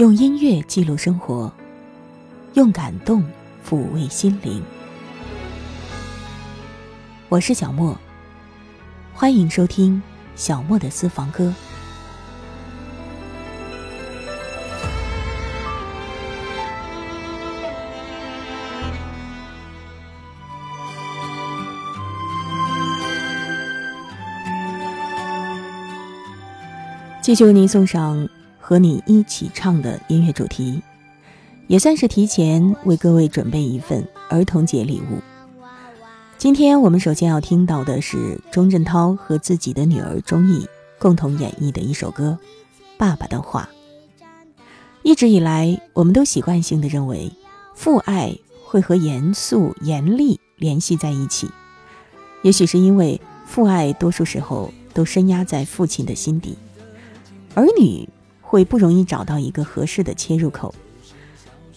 用音乐记录生活，用感动抚慰心灵。我是小莫，欢迎收听小莫的私房歌。继续为您送上和你一起唱的音乐主题，也算是提前为各位准备一份儿童节礼物。今天我们首先要听到的是钟镇涛和自己的女儿钟意共同演绎的一首歌《爸爸的话》。一直以来，我们都习惯性的认为父爱会和严肃、严厉联系在一起，也许是因为父爱多数时候都深压在父亲的心底。儿女会不容易找到一个合适的切入口，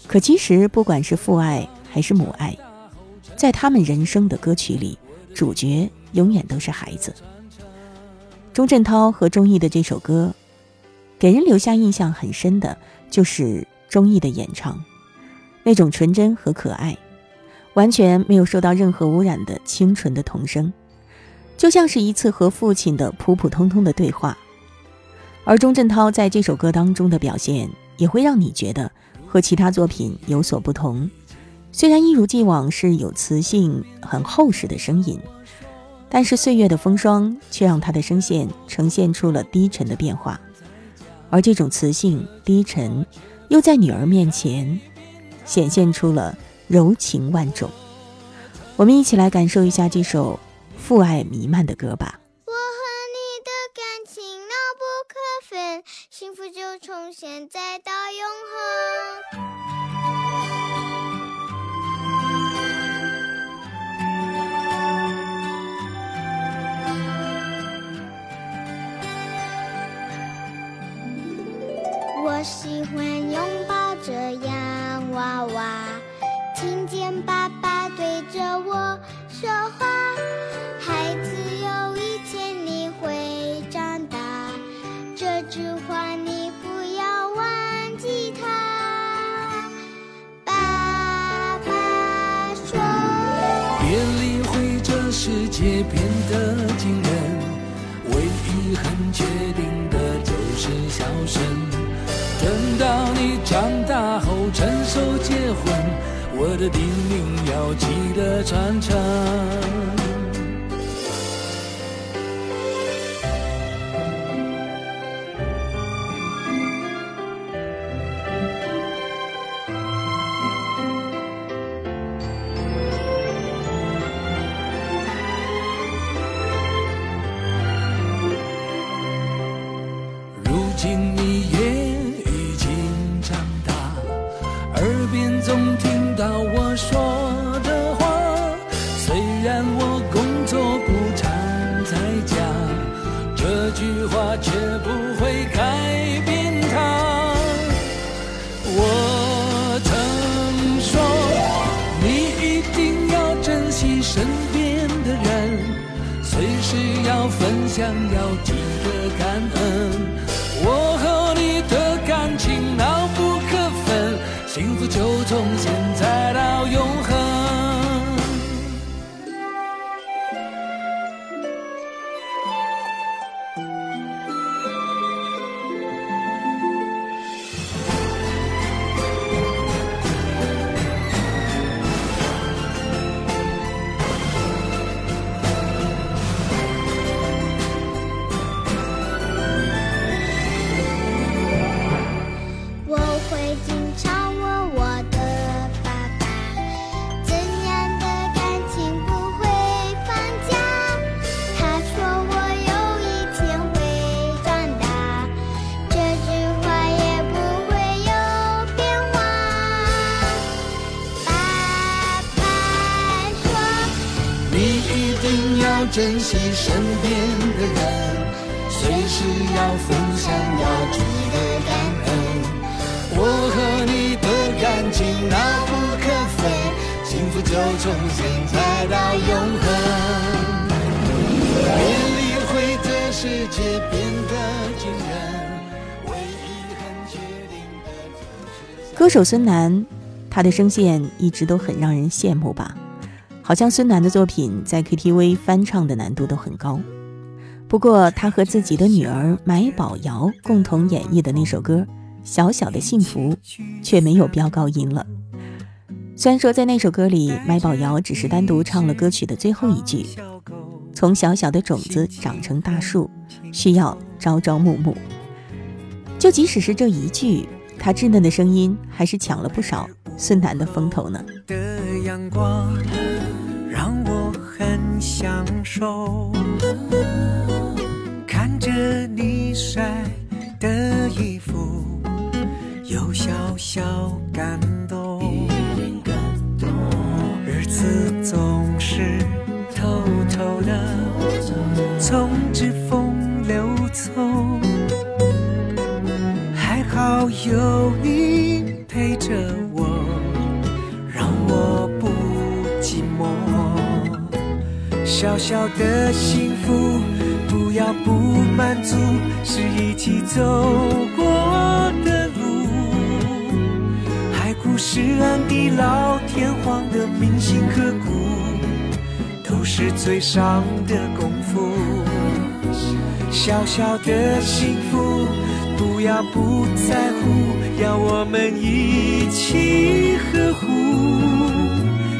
可其实不管是父爱还是母爱，在他们人生的歌曲里，主角永远都是孩子。钟镇涛和钟意的这首歌，给人留下印象很深的就是钟意的演唱，那种纯真和可爱，完全没有受到任何污染的清纯的童声，就像是一次和父亲的普普通通的对话。而钟镇涛在这首歌当中的表现，也会让你觉得和其他作品有所不同。虽然一如既往是有磁性、很厚实的声音，但是岁月的风霜却让他的声线呈现出了低沉的变化。而这种磁性、低沉，又在女儿面前显现出了柔情万种。我们一起来感受一下这首父爱弥漫的歌吧。幸福就从现在到永恒。我喜欢拥抱着洋娃娃，听见爸爸对着我说话。世界变得惊人，唯一很确定的就是笑声。等到你长大后成熟结婚，我的叮咛要记得传承。一定要珍惜身边的人，随时要分享，要记得感恩。我和你的感情那不可分，幸福就从现在到永恒。别理会这世界变得惊人，唯一很确定的。歌手孙楠，他的声线一直都很让人羡慕吧？好像孙楠的作品在 KTV 翻唱的难度都很高。不过，他和自己的女儿买宝瑶共同演绎的那首歌《小小的幸福》却没有飙高音了。虽然说在那首歌里，买宝瑶只是单独唱了歌曲的最后一句：“从小小的种子长成大树，需要朝朝暮暮。”就即使是这一句，他稚嫩的声音还是抢了不少孙楠的风头呢。的阳光让我很享受，看着你晒的衣服，有小小感动。日子总是偷偷的从指缝流走，好有你陪着我，让我不寂寞。小小的幸福，不要不满足，是一起走过的路。海枯石烂、地老天荒的铭心刻骨，都是最伤的功夫。小小的幸福，不要不在乎，要我们一起呵护。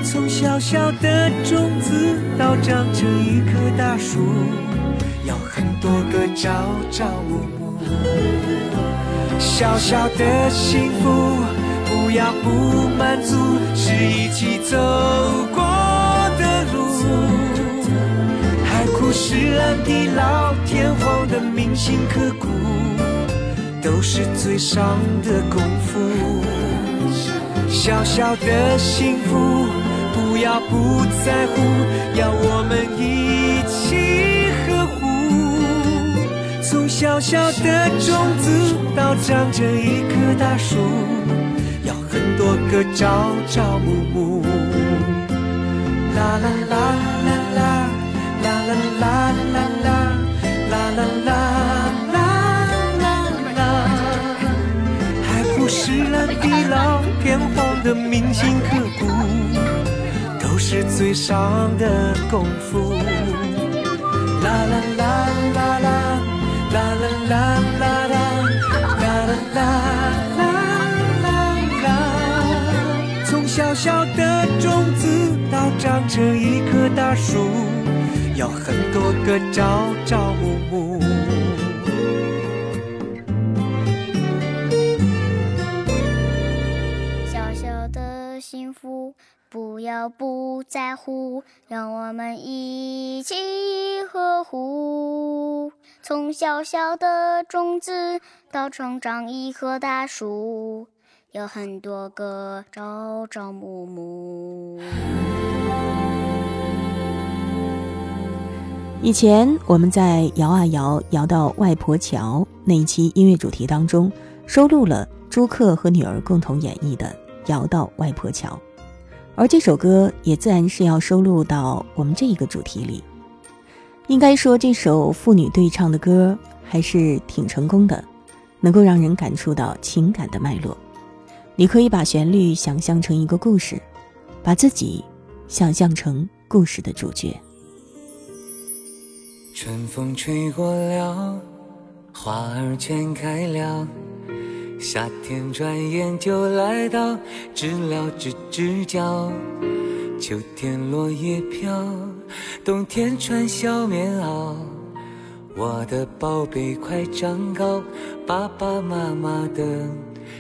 从小小的种子到长成一棵大树，要很多个朝朝暮暮。小小的幸福，不要不满足，是一起走过的路。海枯石烂、地老天荒的铭心刻骨，都是最伤的功夫。小小的幸福，不要不在乎，要我们一起呵护。从小小的种子到长成一棵大树，要很多个朝朝暮暮。啦啦啦啦啦，啦啦啦啦啦，啦啦啦啦石烂、地老天荒的铭心刻骨，都是最伤的功夫。啦啦啦啦啦，啦啦啦啦啦，啦啦啦啦啦啦。从小小的种子到长成一棵大树，要很多个朝朝暮暮。要不在乎，让我们一起呵护。从小小的种子到成长一棵大树，有很多个朝朝暮暮。以前我们在摇啊摇摇到外婆桥那一期音乐主题当中，收录了朱克和女儿共同演绎的《摇到外婆桥》，而这首歌也自然是要收录到我们这一个主题里。应该说，这首父女对唱的歌还是挺成功的，能够让人感触到情感的脉络。你可以把旋律想象成一个故事，把自己想象成故事的主角。春风吹过了，花儿全开了，夏天转眼就来到，知了吱吱叫，秋天落叶飘，冬天穿小棉袄，我的宝贝快长高，爸爸妈妈的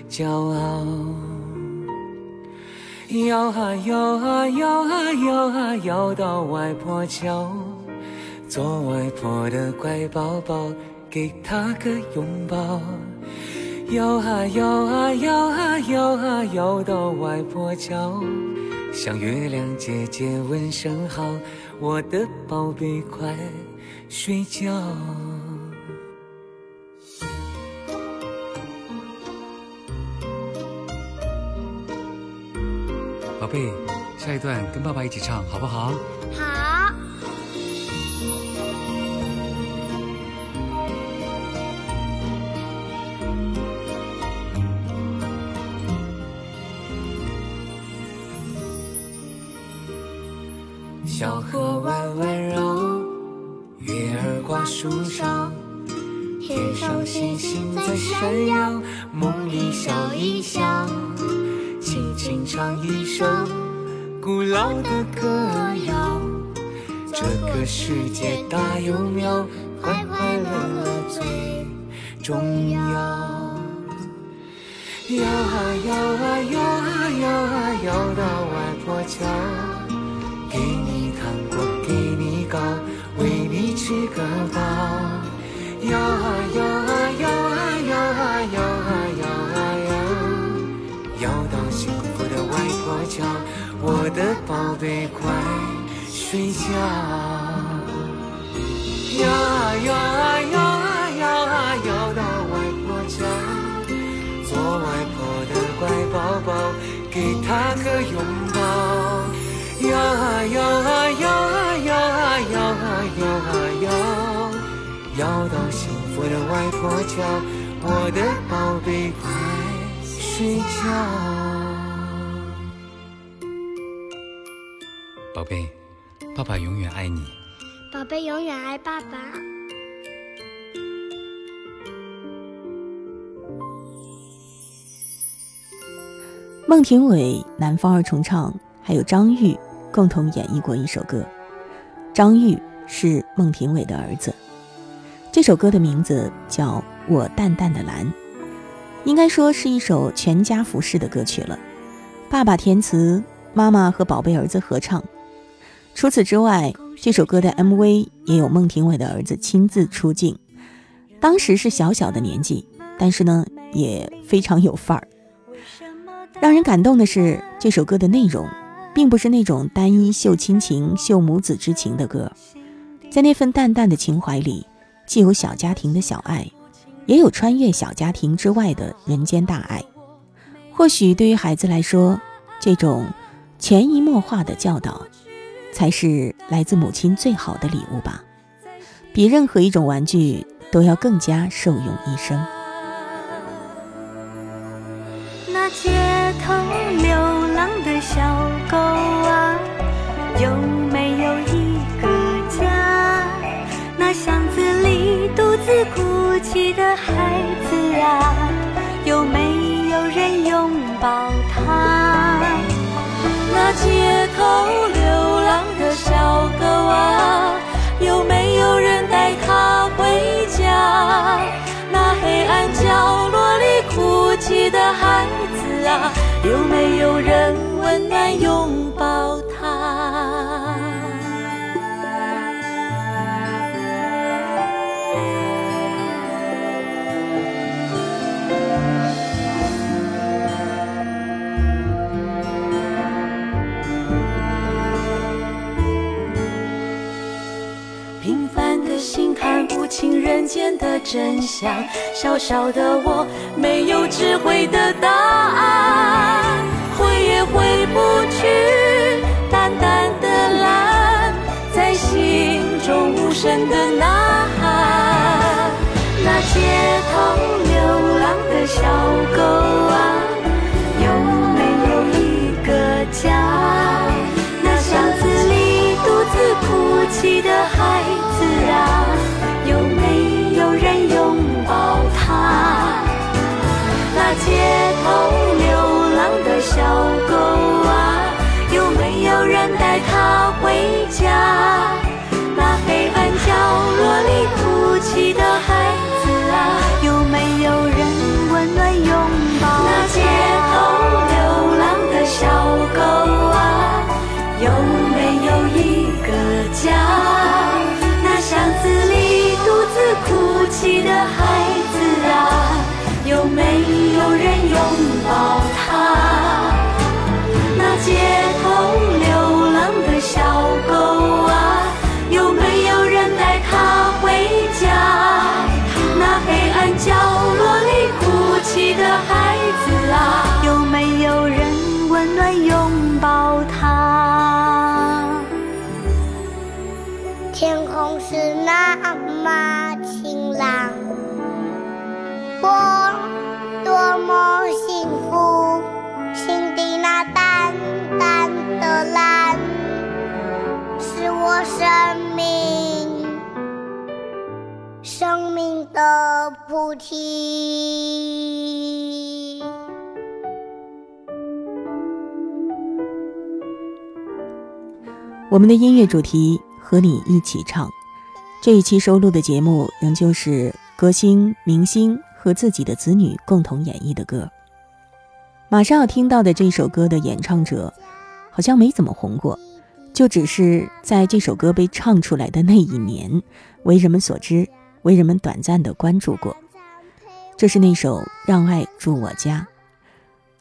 骄傲。摇啊摇啊摇啊摇啊摇到外婆桥。做外婆的乖宝宝，给她个拥抱。摇啊摇啊摇啊摇啊摇到外婆桥，向月亮姐姐问声好，我的宝贝快睡觉。宝贝，下一段跟爸爸一起唱好不好？好，小河弯弯绕，月儿挂树梢，天上星星在闪耀，梦里笑一笑，轻轻唱一首古老的歌谣。这个世界大又妙，快快乐乐最重要。摇啊摇啊摇啊摇啊摇到外婆桥，给你一个饱。摇啊摇啊摇啊摇啊摇啊摇啊摇，摇到幸福的外婆桥，我的宝贝快睡觉。摇啊摇啊摇啊摇啊摇到外婆桥。做外婆的乖宝宝，给她个拥抱。摇啊摇啊的外婆叫，我的宝贝快睡觉。宝贝，爸爸永远爱你。宝贝永远爱爸爸。孟庭苇、南方二重唱，还有张玉共同演绎过一首歌。张玉是孟庭苇的儿子。这首歌的名字叫《我淡淡的蓝》，应该说是一首全家福式的歌曲了。爸爸填词，妈妈和宝贝儿子合唱。除此之外，这首歌的 MV 也有孟庭苇的儿子亲自出镜。当时是小小的年纪，但是呢，也非常有范儿。让人感动的是，这首歌的内容，并不是那种单一秀亲情、秀母子之情的歌，在那份淡淡的情怀里，既有小家庭的小爱，也有穿越小家庭之外的人间大爱。或许对于孩子来说，这种潜移默化的教导，才是来自母亲最好的礼物吧，比任何一种玩具都要更加受用一生。那街头流浪的小狗啊，有孩子啊，有没有人拥抱他？那街头流浪的小狗啊，有没有人带它回家？那黑暗角落里哭泣的孩子啊，有没有人温暖拥抱他？真相，小小的我没有智慧的答案，回也回不去，淡淡的蓝，在心中无声的呐喊。那街头流浪的小狗啊，有没有一个家？那巷子里独自哭泣的头流浪的小狗啊，有没有人带它回家？那黑暗角落里哭泣的孩子啊，有没有人温暖拥抱那街头流浪的小狗啊，有没有一个家？那巷子里独自哭泣的孩拥抱。生命生命的菩提我们的音乐主题和你一起唱这一期收录的节目仍旧是歌星明星和自己的子女共同演绎的歌。马上要听到的这首歌的演唱者好像没怎么红过。就只是在这首歌被唱出来的那一年，为人们所知。为人们短暂的关注过，这是那首《让爱住我家》，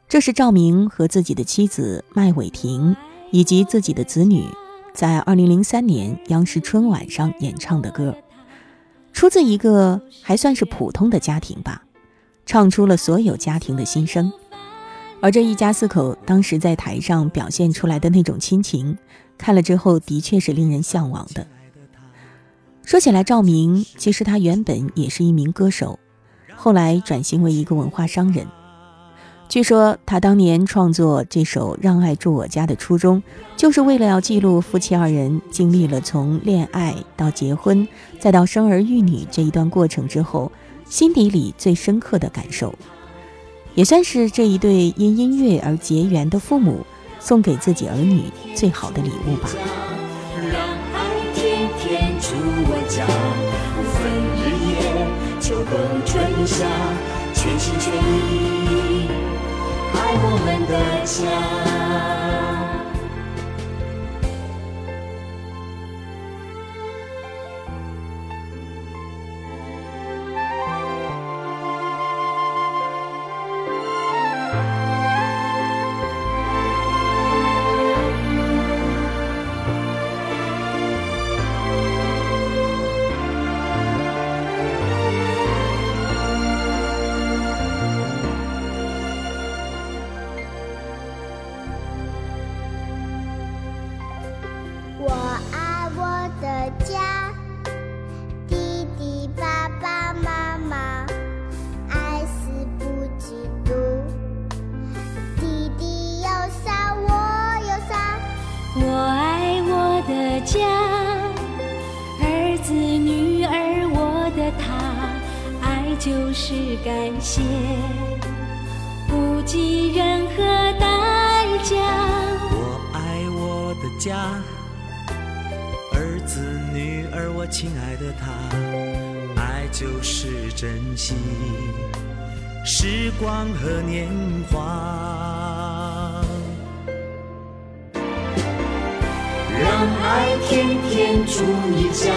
这是赵明和自己的妻子麦伟婷以及自己的子女在二零零三年央视春晚上演唱的歌，出自一个还算是普通的家庭吧，唱出了所有家庭的心声，而这一家四口当时在台上表现出来的那种亲情，看了之后的确是令人向往的。说起来，赵明其实他原本也是一名歌手，后来转型为一个文化商人。据说他当年创作这首《让爱住我家》的初衷，就是为了要记录夫妻二人经历了从恋爱到结婚，再到生儿育女这一段过程之后，心底里最深刻的感受，也算是这一对因音乐而结缘的父母送给自己儿女最好的礼物吧。让爱天天住我家不分日夜，秋冬春夏，全心全意爱我们的家。亲爱的他，爱就是珍惜时光和年华。让爱天天住你家。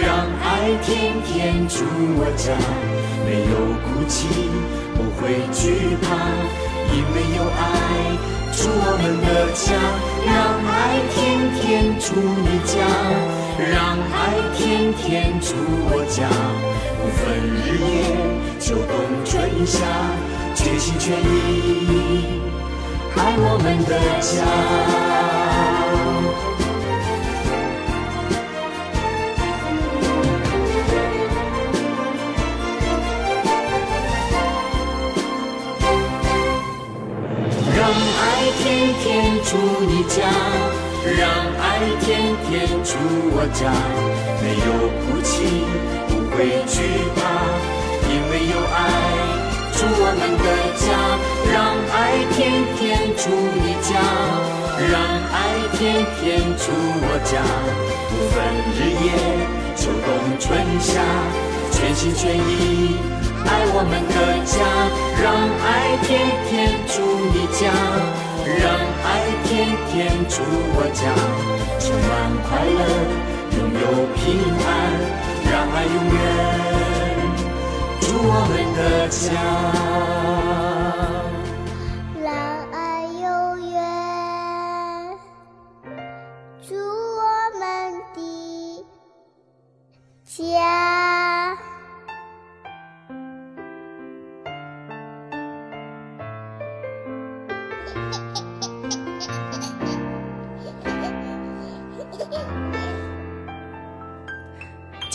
让爱天天住我家，没有哭泣，不会惧怕，因为有爱住我们的家。让爱天天住你家，让爱天天住我家，不分日夜，秋冬春夏，全心全意爱我们的家。让爱天天住你家，让爱天天住我家，没有哭泣，不会惧怕，因为有爱住我们的家。让爱天天住你家，让爱天天住我家，不分日夜，秋冬春夏，全心全意爱我们的家。让爱天天住你家。让爱天天住我家，充满快乐，拥有平安。让爱永远住我们的家。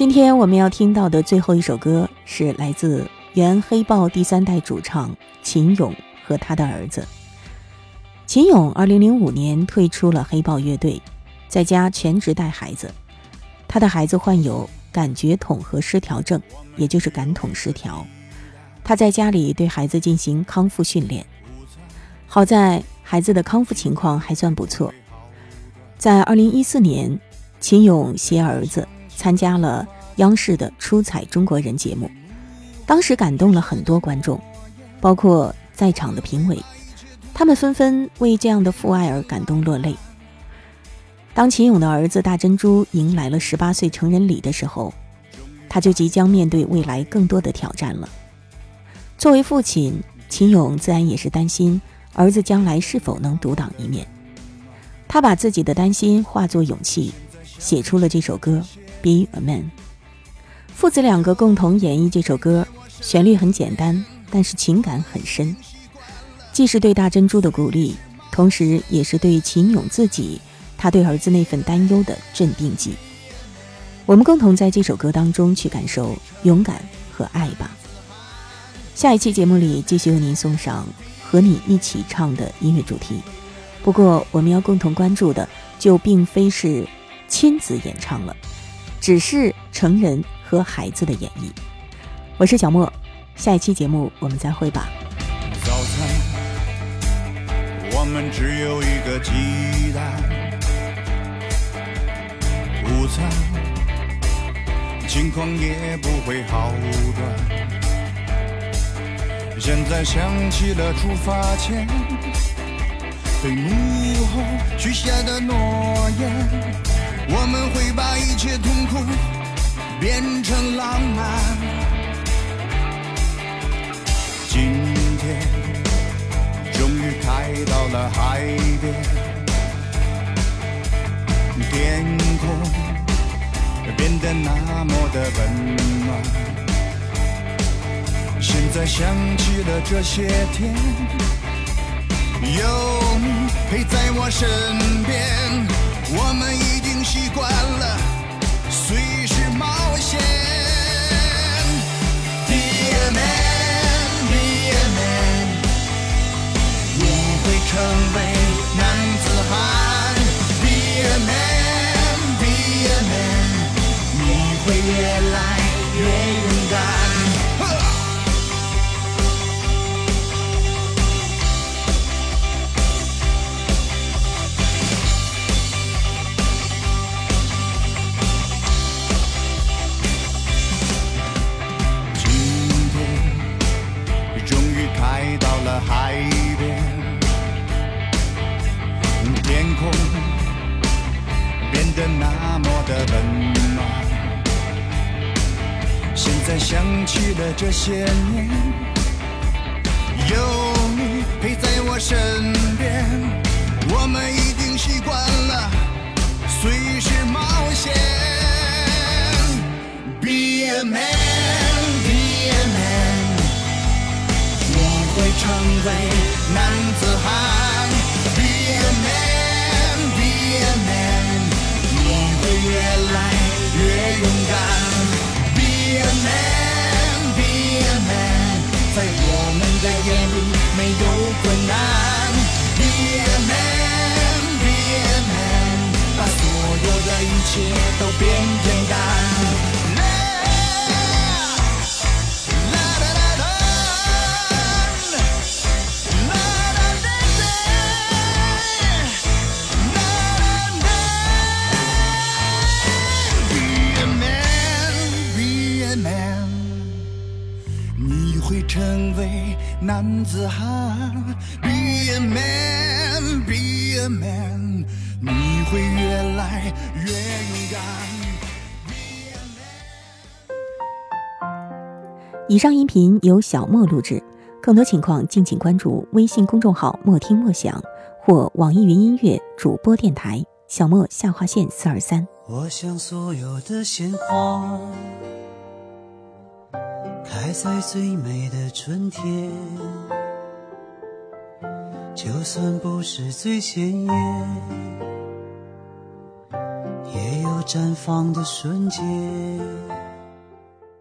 今天我们要听到的最后一首歌是来自原黑豹第三代主唱秦勇和他的儿子。秦勇二零零五年退出了黑豹乐队，在家全职带孩子。他的孩子患有感觉统合失调症，也就是感统失调。他在家里对孩子进行康复训练，好在孩子的康复情况还算不错。在二零一四年，秦勇携儿子参加了央视的《出彩中国人》节目，当时感动了很多观众，包括在场的评委，他们纷纷为这样的父爱而感动落泪。当秦勇的儿子大珍珠迎来了十八岁成人礼的时候，他就即将面对未来更多的挑战了。作为父亲，秦勇自然也是担心儿子将来是否能独当一面。他把自己的担心化作勇气，写出了这首歌《Be a Man》。父子两个共同演绎这首歌，旋律很简单，但是情感很深，既是对大珍珠的鼓励，同时也是对秦勇自己，他对儿子那份担忧的镇定剂。我们共同在这首歌当中去感受勇敢和爱吧。下一期节目里继续为您送上和你一起唱的音乐主题。不过，我们要共同关注的就并非是亲子演唱了，只是成人和孩子的演绎。我是小莫，下一期节目我们再会吧。早餐，我们只有一个鸡蛋。午餐，情况也不会好转。现在想起了出发前对幕后许下的诺言，我们会把一切痛苦变成浪漫。今天终于开到了海边，天空变得那么的温暖。现在想起了这些天，有你陪在我身边，我们一习惯了随时冒险。Be a man, be a man，你会成为为男子汉。Be a man, be a man，你会越来越勇敢。Be a man, be a man，在我们的眼里没有困难。Be a man, be a man，把所有的一切都变简单。成为男子汉。Be a man, be a man，你会越来越勇敢。以上音频由小莫录制，更多情况敬请关注微信公众号“莫听莫想”或网易云音乐主播电台“小莫下划线四二三”。我想所有的鲜花开在最美的春天，就算不是最鲜艳，也有绽放的瞬间。